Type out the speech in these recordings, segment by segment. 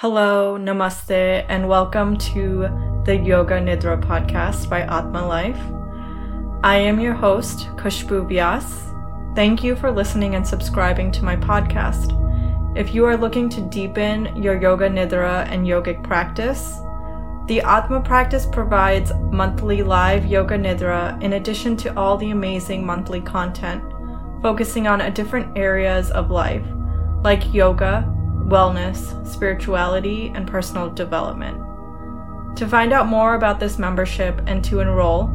Hello, namaste, and welcome to the Yoga Nidra podcast by Aatma Life. I am your host, Kushbu Vyas. Thank you for listening and subscribing to my podcast. If you are looking to deepen your Yoga Nidra and yogic practice, the Aatma practice provides monthly live Yoga Nidra in addition to all the amazing monthly content focusing on a different areas of life like yoga, wellness, spirituality, and personal development. To find out more about this membership and to enroll,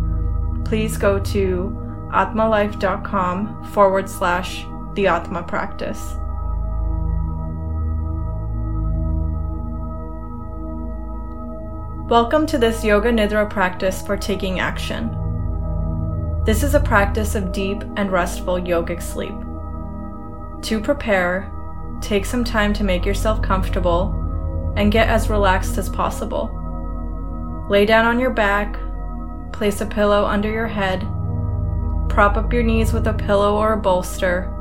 please go to aatmalife.com forward slash the Aatma practice. Welcome to this Yoga Nidra practice for taking action. This is a practice of deep and restful yogic sleep. To prepare, take some time to make yourself comfortable and get as relaxed as possible. Lay down on your back, place a pillow under your head, prop up your knees with a pillow or a bolster,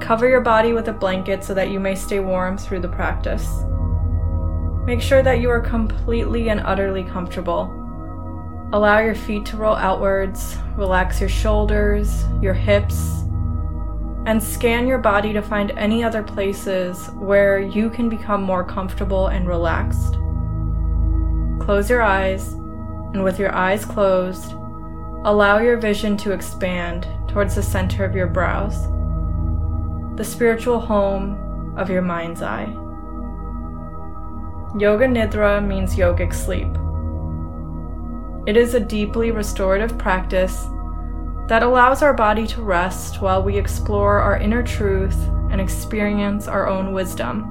cover your body with a blanket so that you may stay warm through the practice. Make sure that you are completely and utterly comfortable. Allow your feet to roll outwards, relax your shoulders, your hips, and scan your body to find any other places where you can become more comfortable and relaxed. Close your eyes, and with your eyes closed, allow your vision to expand towards the center of your brows, the spiritual home of your mind's eye. Yoga Nidra means yogic sleep. It is a deeply restorative practice that allows our body to rest while we explore our inner truth and experience our own wisdom.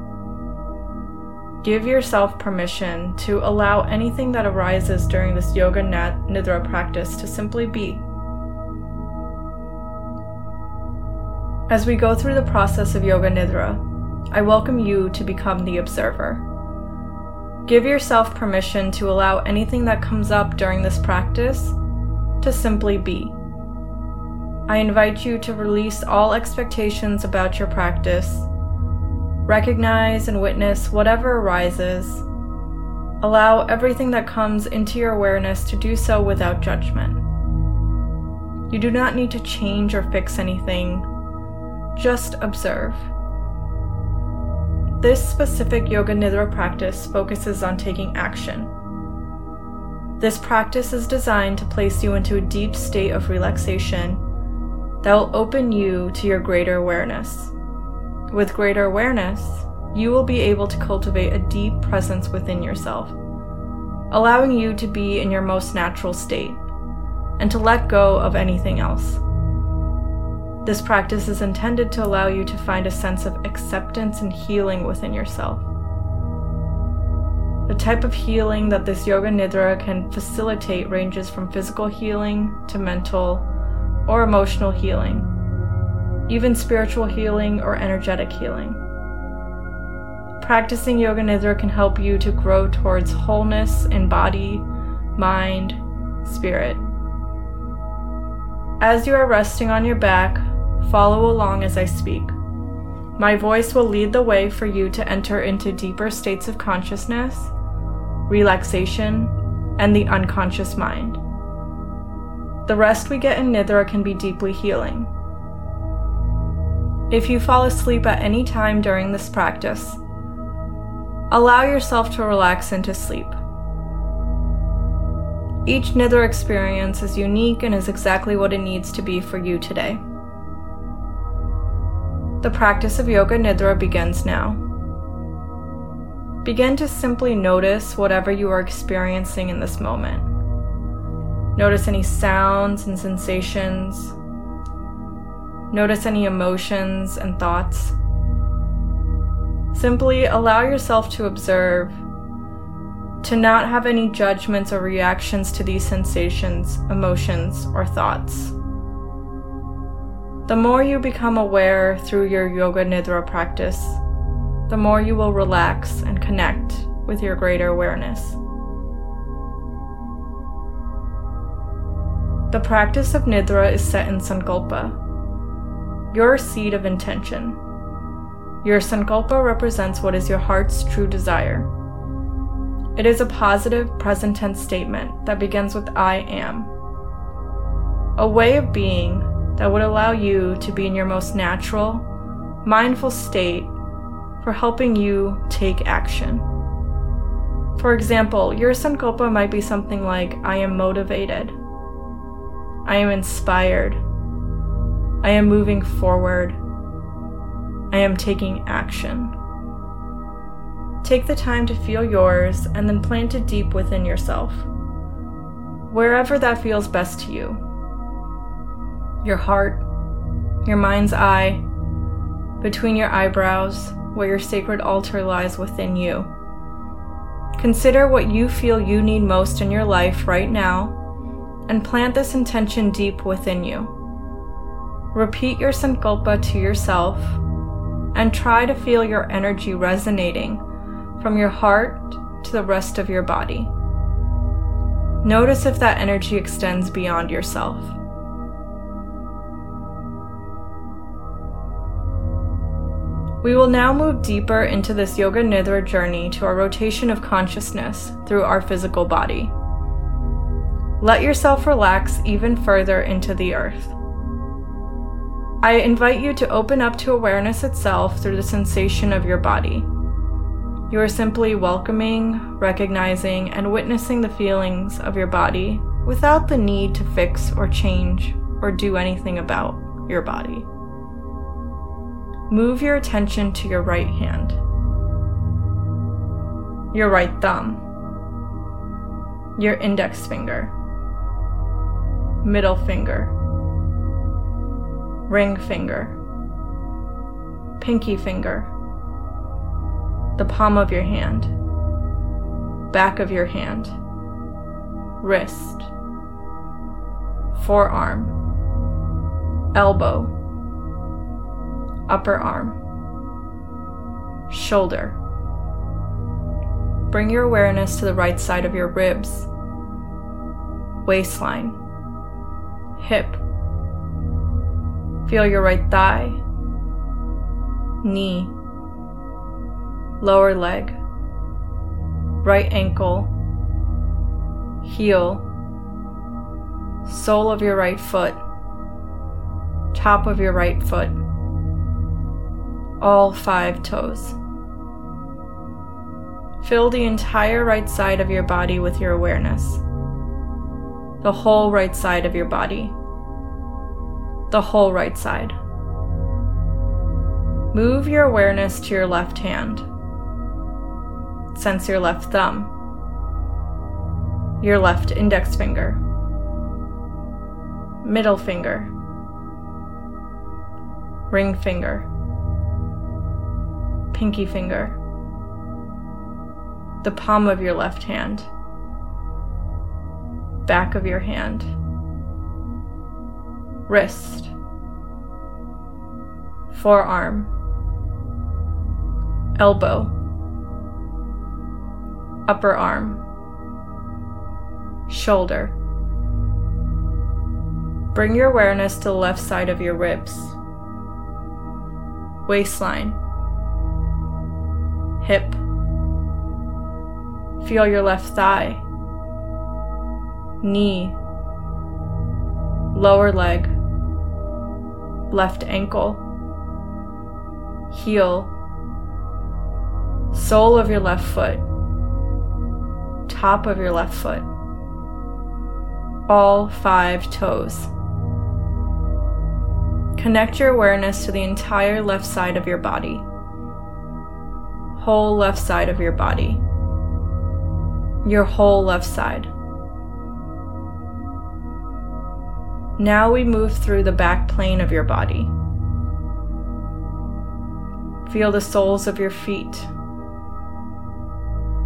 Give yourself permission to allow anything that arises during this Yoga Nidra practice to simply be. As we go through the process of Yoga Nidra, I welcome you to become the observer. Give yourself permission to allow anything that comes up during this practice to simply be. I invite you to release all expectations about your practice. Recognize and witness whatever arises. Allow everything that comes into your awareness to do so without judgment. You do not need to change or fix anything, just observe. This specific Yoga Nidra practice focuses on taking action. This practice is designed to place you into a deep state of relaxation that will open you to your greater awareness. With greater awareness, you will be able to cultivate a deep presence within yourself, allowing you to be in your most natural state and to let go of anything else. This practice is intended to allow you to find a sense of acceptance and healing within yourself. The type of healing that this Yoga Nidra can facilitate ranges from physical healing to mental or emotional healing, even spiritual healing or energetic healing. Practicing Yoga Nidra can help you to grow towards wholeness in body, mind, spirit. As you are resting on your back, Follow along as I speak. My voice will lead the way for you to enter into deeper states of consciousness, relaxation, and the unconscious mind. The rest we get in Nidra can be deeply healing. If you fall asleep at any time during this practice, allow yourself to relax into sleep. Each Nidra experience is unique and is exactly what it needs to be for you today. The practice of Yoga Nidra begins now. Begin to simply notice whatever you are experiencing in this moment. Notice any sounds and sensations. Notice any emotions and thoughts. Simply allow yourself to observe, to not have any judgments or reactions to these sensations, emotions, or thoughts. The more you become aware through your Yoga Nidra practice, the more you will relax and connect with your greater awareness. The practice of Nidra is set in Sankalpa, your seed of intention. Your sankalpa represents what is your heart's true desire. It is a positive present tense statement that begins with I am. A way of being that would allow you to be in your most natural, mindful state for helping you take action. For example, your sankalpa might be something like I am motivated, I am inspired, I am moving forward, I am taking action. Take the time to feel yours and then plant it deep within yourself, wherever that feels best to you. Your heart, your mind's eye, between your eyebrows, where your sacred altar lies within you. Consider what you feel you need most in your life right now and plant this intention deep within you. Repeat your sankalpa to yourself and try to feel your energy resonating from your heart to the rest of your body. Notice if that energy extends beyond yourself. We will now move deeper into this Yoga Nidra journey to our rotation of consciousness through our physical body. Let yourself relax even further into the earth. I invite you to open up to awareness itself through the sensation of your body. You are simply welcoming, recognizing, and witnessing the feelings of your body without the need to fix or change or do anything about your body. Move your attention to your right hand, your right thumb, your index finger, middle finger, ring finger, pinky finger, the palm of your hand, back of your hand, wrist, forearm, elbow upper arm, shoulder. Bring your awareness to the right side of your ribs, waistline, hip. Feel your right thigh, knee, lower leg, right ankle, heel, sole of your right foot, top of your right foot all five toes. Fill the entire right side of your body with your awareness. The whole right side of your body. The whole right side. Move your awareness to your left hand. Sense your left thumb. Your left index finger. Middle finger. Ring finger pinky finger, the palm of your left hand, back of your hand, wrist, forearm, elbow, upper arm, shoulder. Bring your awareness to the left side of your ribs, waistline. Hip. Feel your left thigh, knee, lower leg, left ankle, heel, sole of your left foot, top of your left foot, all five toes. Connect your awareness to the entire left side of your body whole left side of your body. Your whole left side. Now we move through the back plane of your body. Feel the soles of your feet,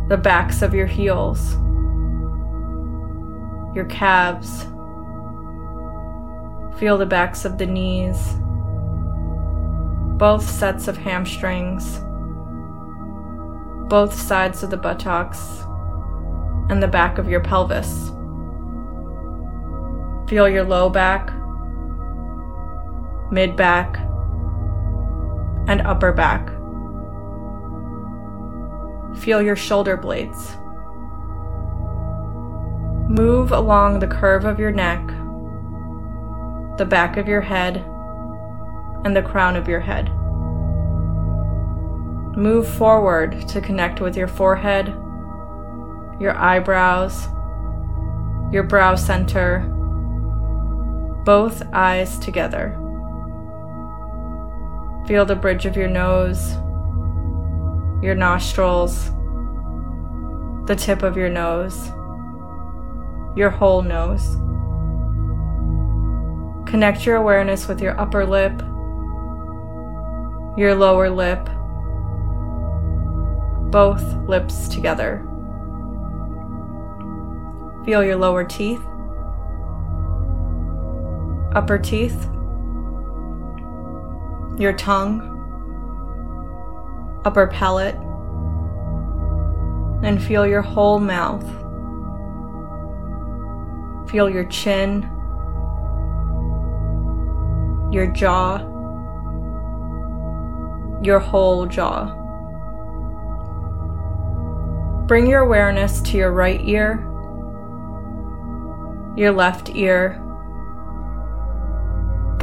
the backs of your heels, your calves. Feel the backs of the knees, both sets of hamstrings both sides of the buttocks, and the back of your pelvis. Feel your low back, mid back, and upper back. Feel your shoulder blades. Move along the curve of your neck, the back of your head, and the crown of your head. Move forward to connect with your forehead, your eyebrows, your brow center, both eyes together. Feel the bridge of your nose, your nostrils, the tip of your nose, your whole nose. Connect your awareness with your upper lip, your lower lip, both lips together. Feel your lower teeth, upper teeth, your tongue, upper palate, and feel your whole mouth. Feel your chin, your jaw, your whole jaw. Bring your awareness to your right ear, your left ear,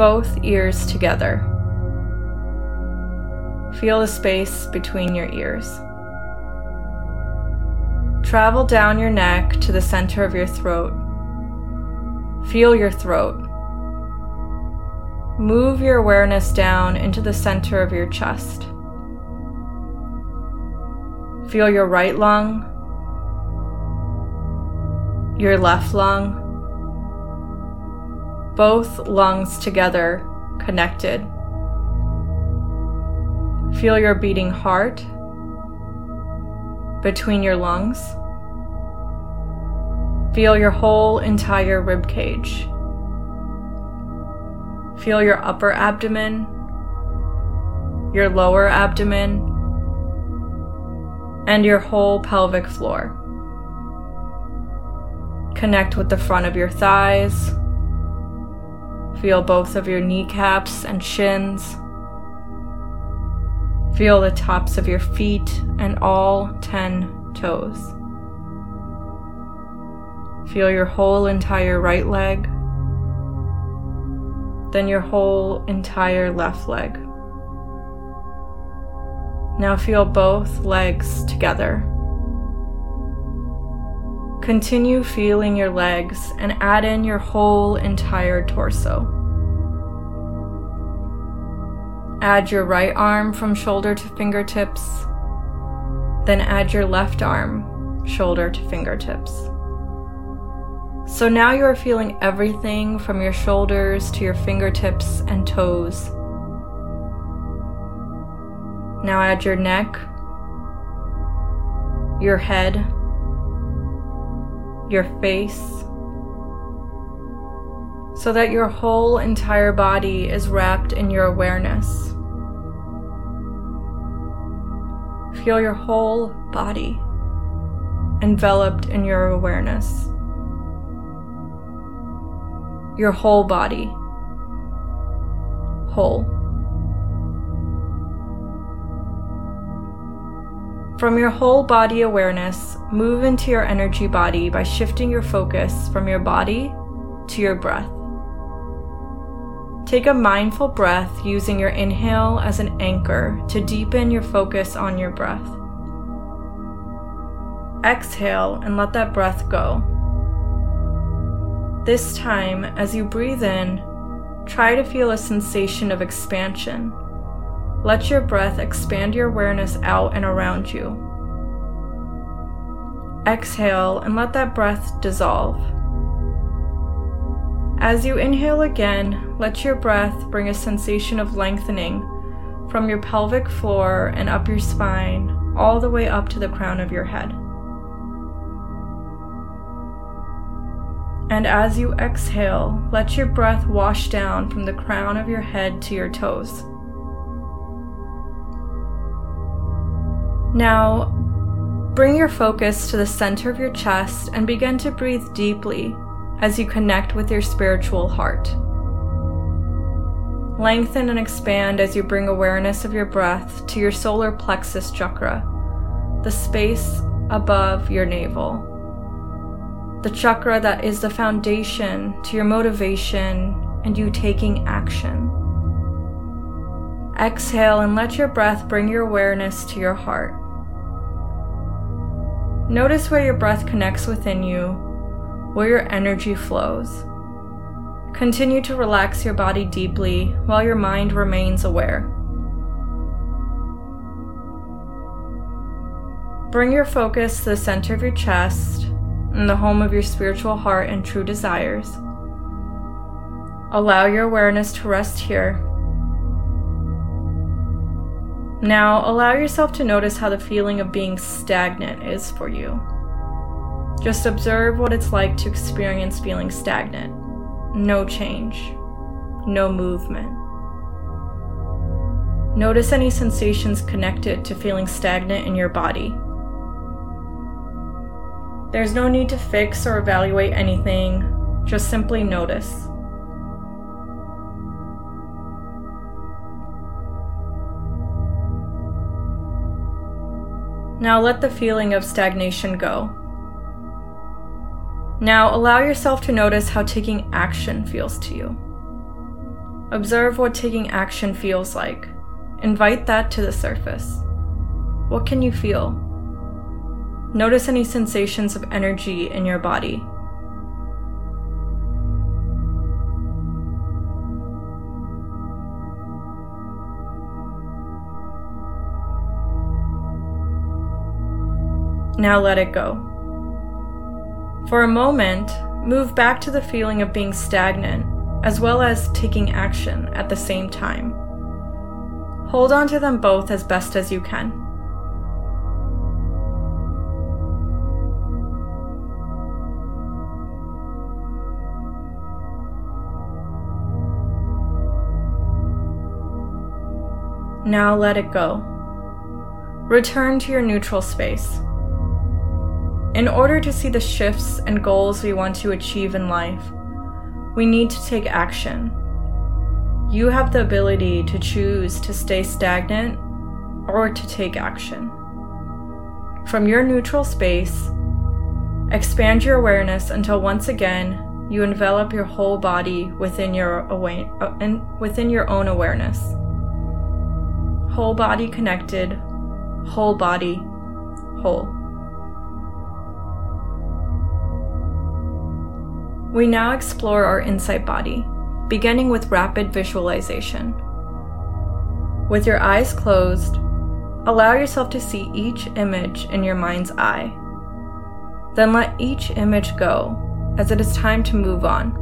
both ears together. Feel the space between your ears. Travel down your neck to the center of your throat. Feel your throat. Move your awareness down into the center of your chest. Feel your right lung, your left lung, both lungs together connected. Feel your beating heart between your lungs. Feel your whole entire rib cage. Feel your upper abdomen, your lower abdomen, and your whole pelvic floor. Connect with the front of your thighs. Feel both of your kneecaps and shins. Feel the tops of your feet and all 10 toes. Feel your whole entire right leg, then your whole entire left leg. Now feel both legs together. Continue feeling your legs and add in your whole entire torso. Add your right arm from shoulder to fingertips, then add your left arm, shoulder to fingertips. So now you are feeling everything from your shoulders to your fingertips and toes now add your neck, your head, your face, so that your whole entire body is wrapped in your awareness. Feel your whole body enveloped in your awareness. Your whole body, whole. From your whole body awareness, move into your energy body by shifting your focus from your body to your breath. Take a mindful breath using your inhale as an anchor to deepen your focus on your breath. Exhale and let that breath go. This time, as you breathe in, try to feel a sensation of expansion let your breath expand your awareness out and around you. Exhale and let that breath dissolve. As you inhale again, let your breath bring a sensation of lengthening from your pelvic floor and up your spine, all the way up to the crown of your head. And as you exhale, let your breath wash down from the crown of your head to your toes. Now, bring your focus to the center of your chest and begin to breathe deeply as you connect with your spiritual heart. Lengthen and expand as you bring awareness of your breath to your solar plexus chakra, the space above your navel, the chakra that is the foundation to your motivation and you taking action. Exhale and let your breath bring your awareness to your heart. Notice where your breath connects within you, where your energy flows. Continue to relax your body deeply while your mind remains aware. Bring your focus to the center of your chest and the home of your spiritual heart and true desires. Allow your awareness to rest here now, allow yourself to notice how the feeling of being stagnant is for you. Just observe what it's like to experience feeling stagnant. No change, no movement. Notice any sensations connected to feeling stagnant in your body. There's no need to fix or evaluate anything, just simply notice. Now let the feeling of stagnation go. Now allow yourself to notice how taking action feels to you. Observe what taking action feels like. Invite that to the surface. What can you feel? Notice any sensations of energy in your body. Now let it go. For a moment, move back to the feeling of being stagnant, as well as taking action at the same time. Hold on to them both as best as you can. Now let it go. Return to your neutral space. In order to see the shifts and goals we want to achieve in life, we need to take action. You have the ability to choose to stay stagnant or to take action. From your neutral space, expand your awareness until once again you envelop your whole body within your awa- uh, within your own awareness. Whole body connected, whole body whole. We now explore our insight body, beginning with rapid visualization. With your eyes closed, allow yourself to see each image in your mind's eye. Then let each image go, as it is time to move on.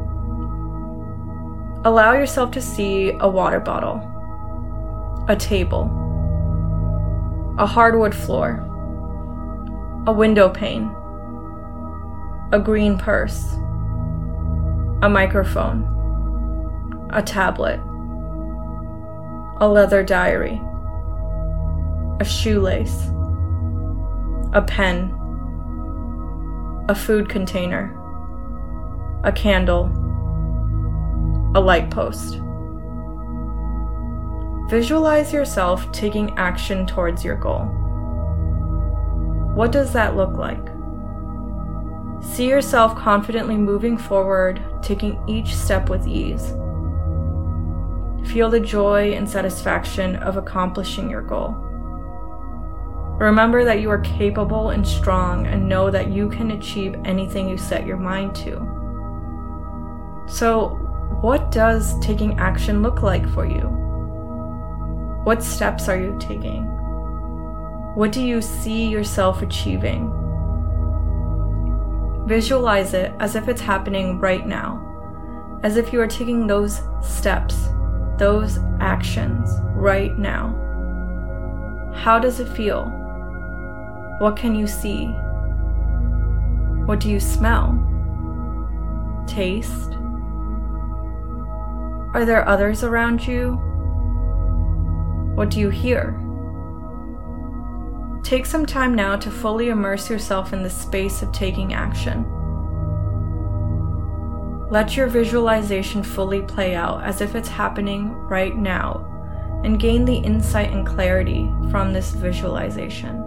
Allow yourself to see a water bottle, a table, a hardwood floor, a window pane, a green purse a microphone, a tablet, a leather diary, a shoelace, a pen, a food container, a candle, a light post. Visualize yourself taking action towards your goal. What does that look like? See yourself confidently moving forward, taking each step with ease. Feel the joy and satisfaction of accomplishing your goal. Remember that you are capable and strong and know that you can achieve anything you set your mind to. So, what does taking action look like for you? What steps are you taking? What do you see yourself achieving? Visualize it as if it's happening right now, as if you are taking those steps, those actions right now. How does it feel? What can you see? What do you smell? Taste? Are there others around you? What do you hear? Take some time now to fully immerse yourself in the space of taking action. Let your visualization fully play out as if it's happening right now and gain the insight and clarity from this visualization.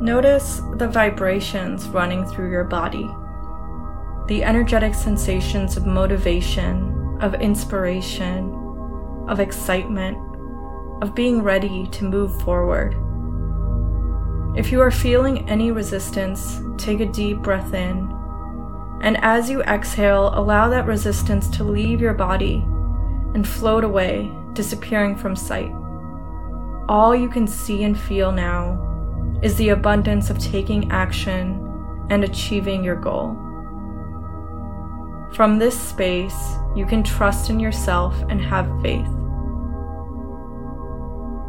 Notice the vibrations running through your body, the energetic sensations of motivation, of inspiration, of excitement, of being ready to move forward. If you are feeling any resistance, take a deep breath in. And as you exhale, allow that resistance to leave your body and float away, disappearing from sight. All you can see and feel now is the abundance of taking action and achieving your goal. From this space, you can trust in yourself and have faith.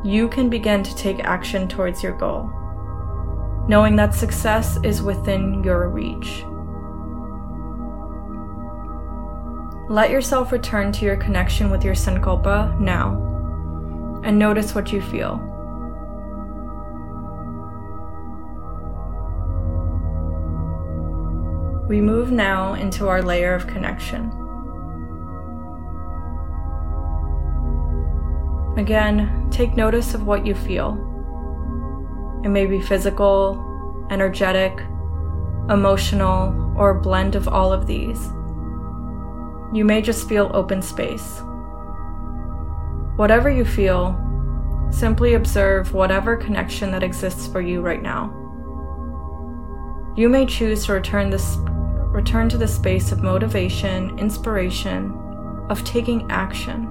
You can begin to take action towards your goal, knowing that success is within your reach. Let yourself return to your connection with your Sankalpa now and notice what you feel. We move now into our layer of connection. Again, take notice of what you feel. It may be physical, energetic, emotional, or a blend of all of these. You may just feel open space. Whatever you feel, simply observe whatever connection that exists for you right now. You may choose to return this return to the space of motivation, inspiration, of taking action,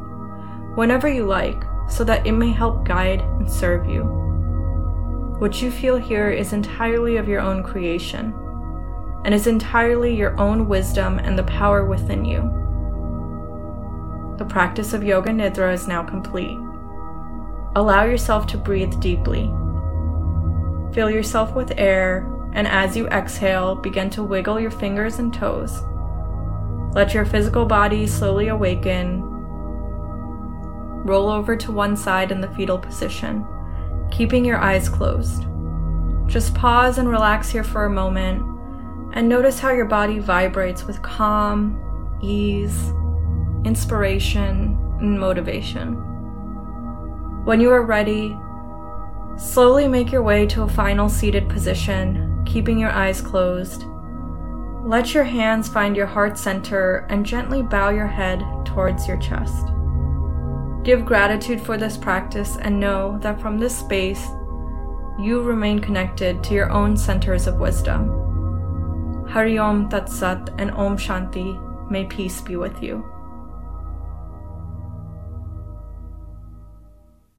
whenever you like, so that it may help guide and serve you. What you feel here is entirely of your own creation, and is entirely your own wisdom and the power within you. The practice of Yoga Nidra is now complete. Allow yourself to breathe deeply. Fill yourself with air and as you exhale, begin to wiggle your fingers and toes. Let your physical body slowly awaken. Roll over to one side in the fetal position, keeping your eyes closed. Just pause and relax here for a moment and notice how your body vibrates with calm, ease, inspiration, and motivation. When you are ready, slowly make your way to a final seated position keeping your eyes closed. Let your hands find your heart center and gently bow your head towards your chest. Give gratitude for this practice and know that from this space, you remain connected to your own centers of wisdom. Hari Om Tat Sat and Om Shanti, may peace be with you.